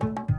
Thank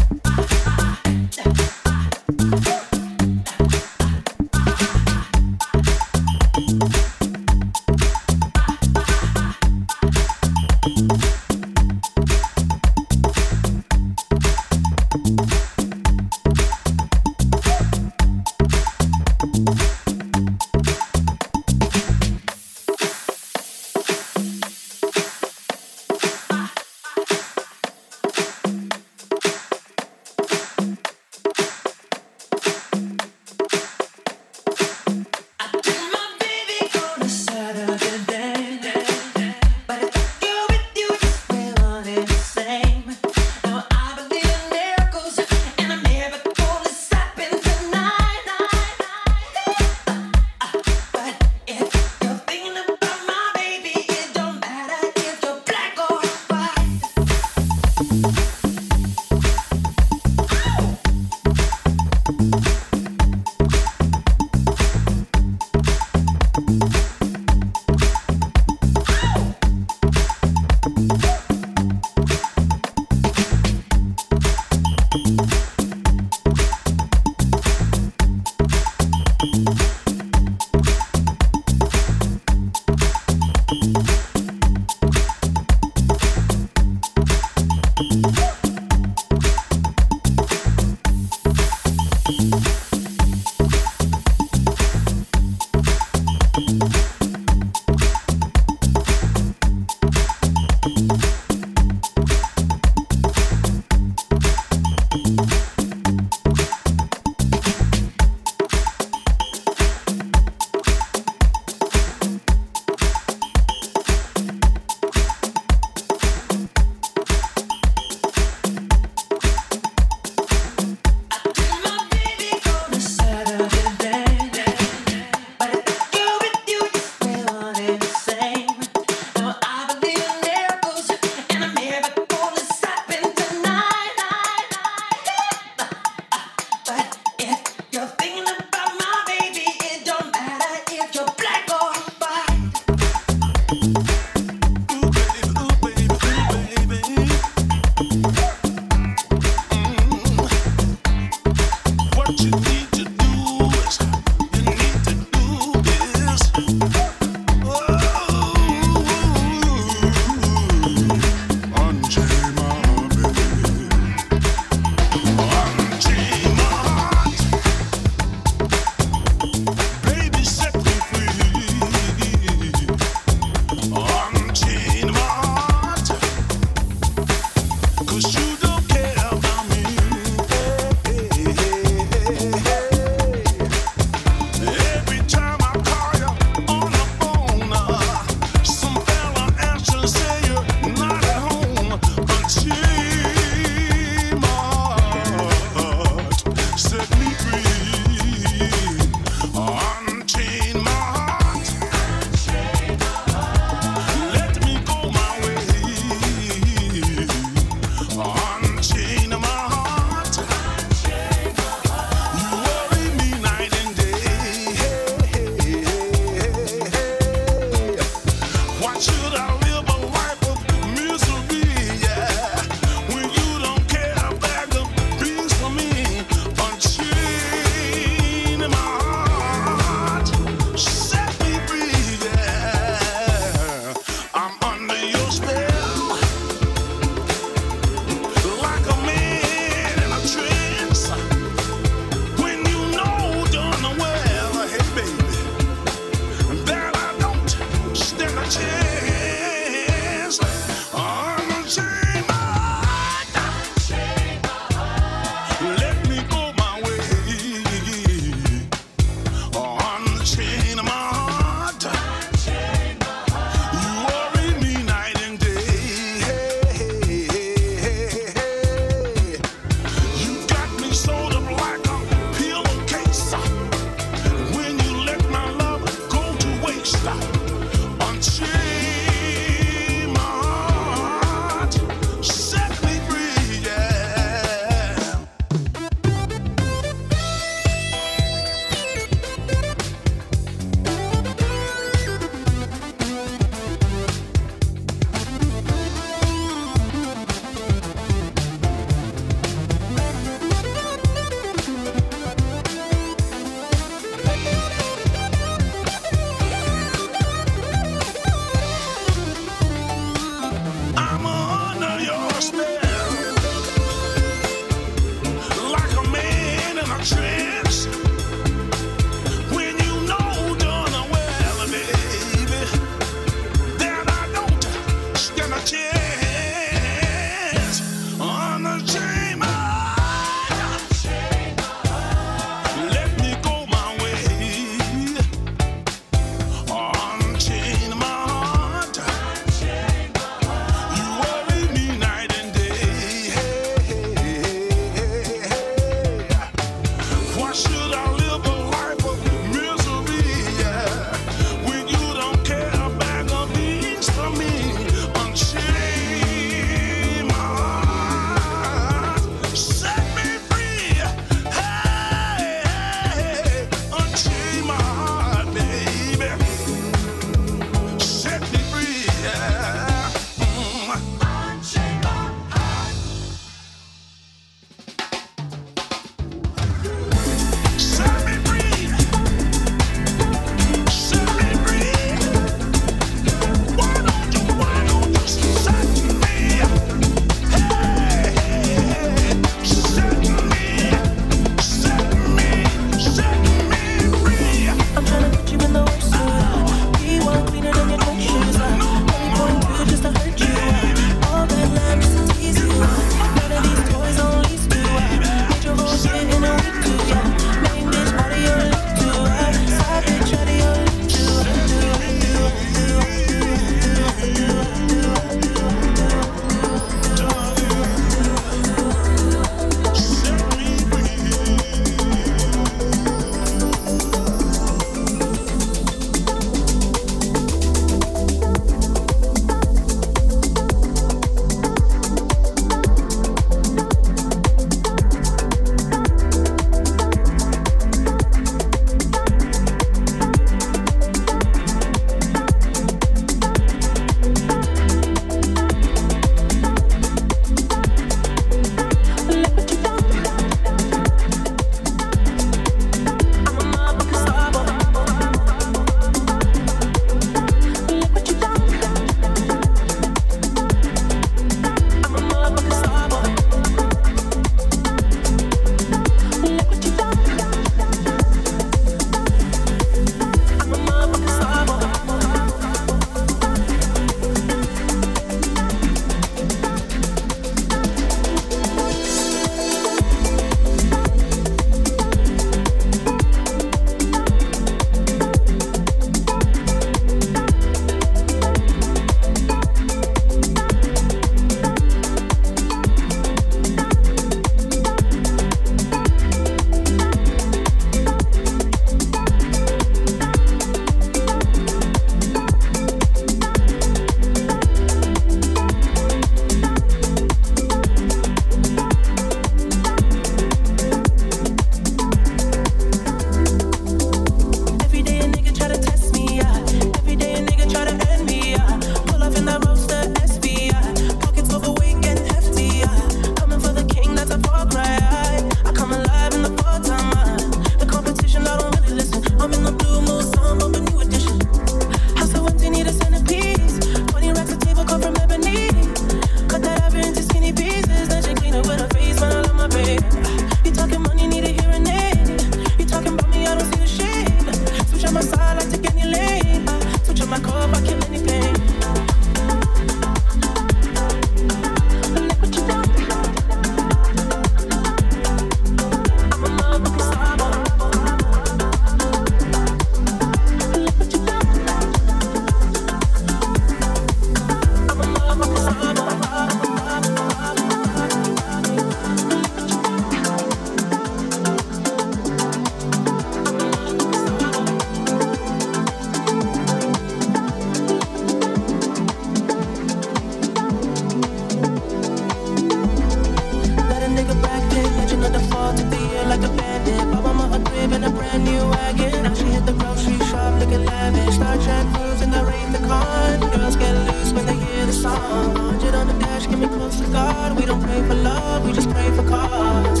savage, Star Trek crews and I rate the con. Girls get loose when they hear the song. 100 on the dash, get me close to God. We don't pray for love, we just pray for cause.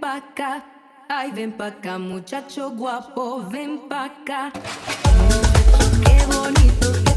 pa' acá. Ay, ven pa' acá, muchacho guapo, ven pa' acá. Qué bonito.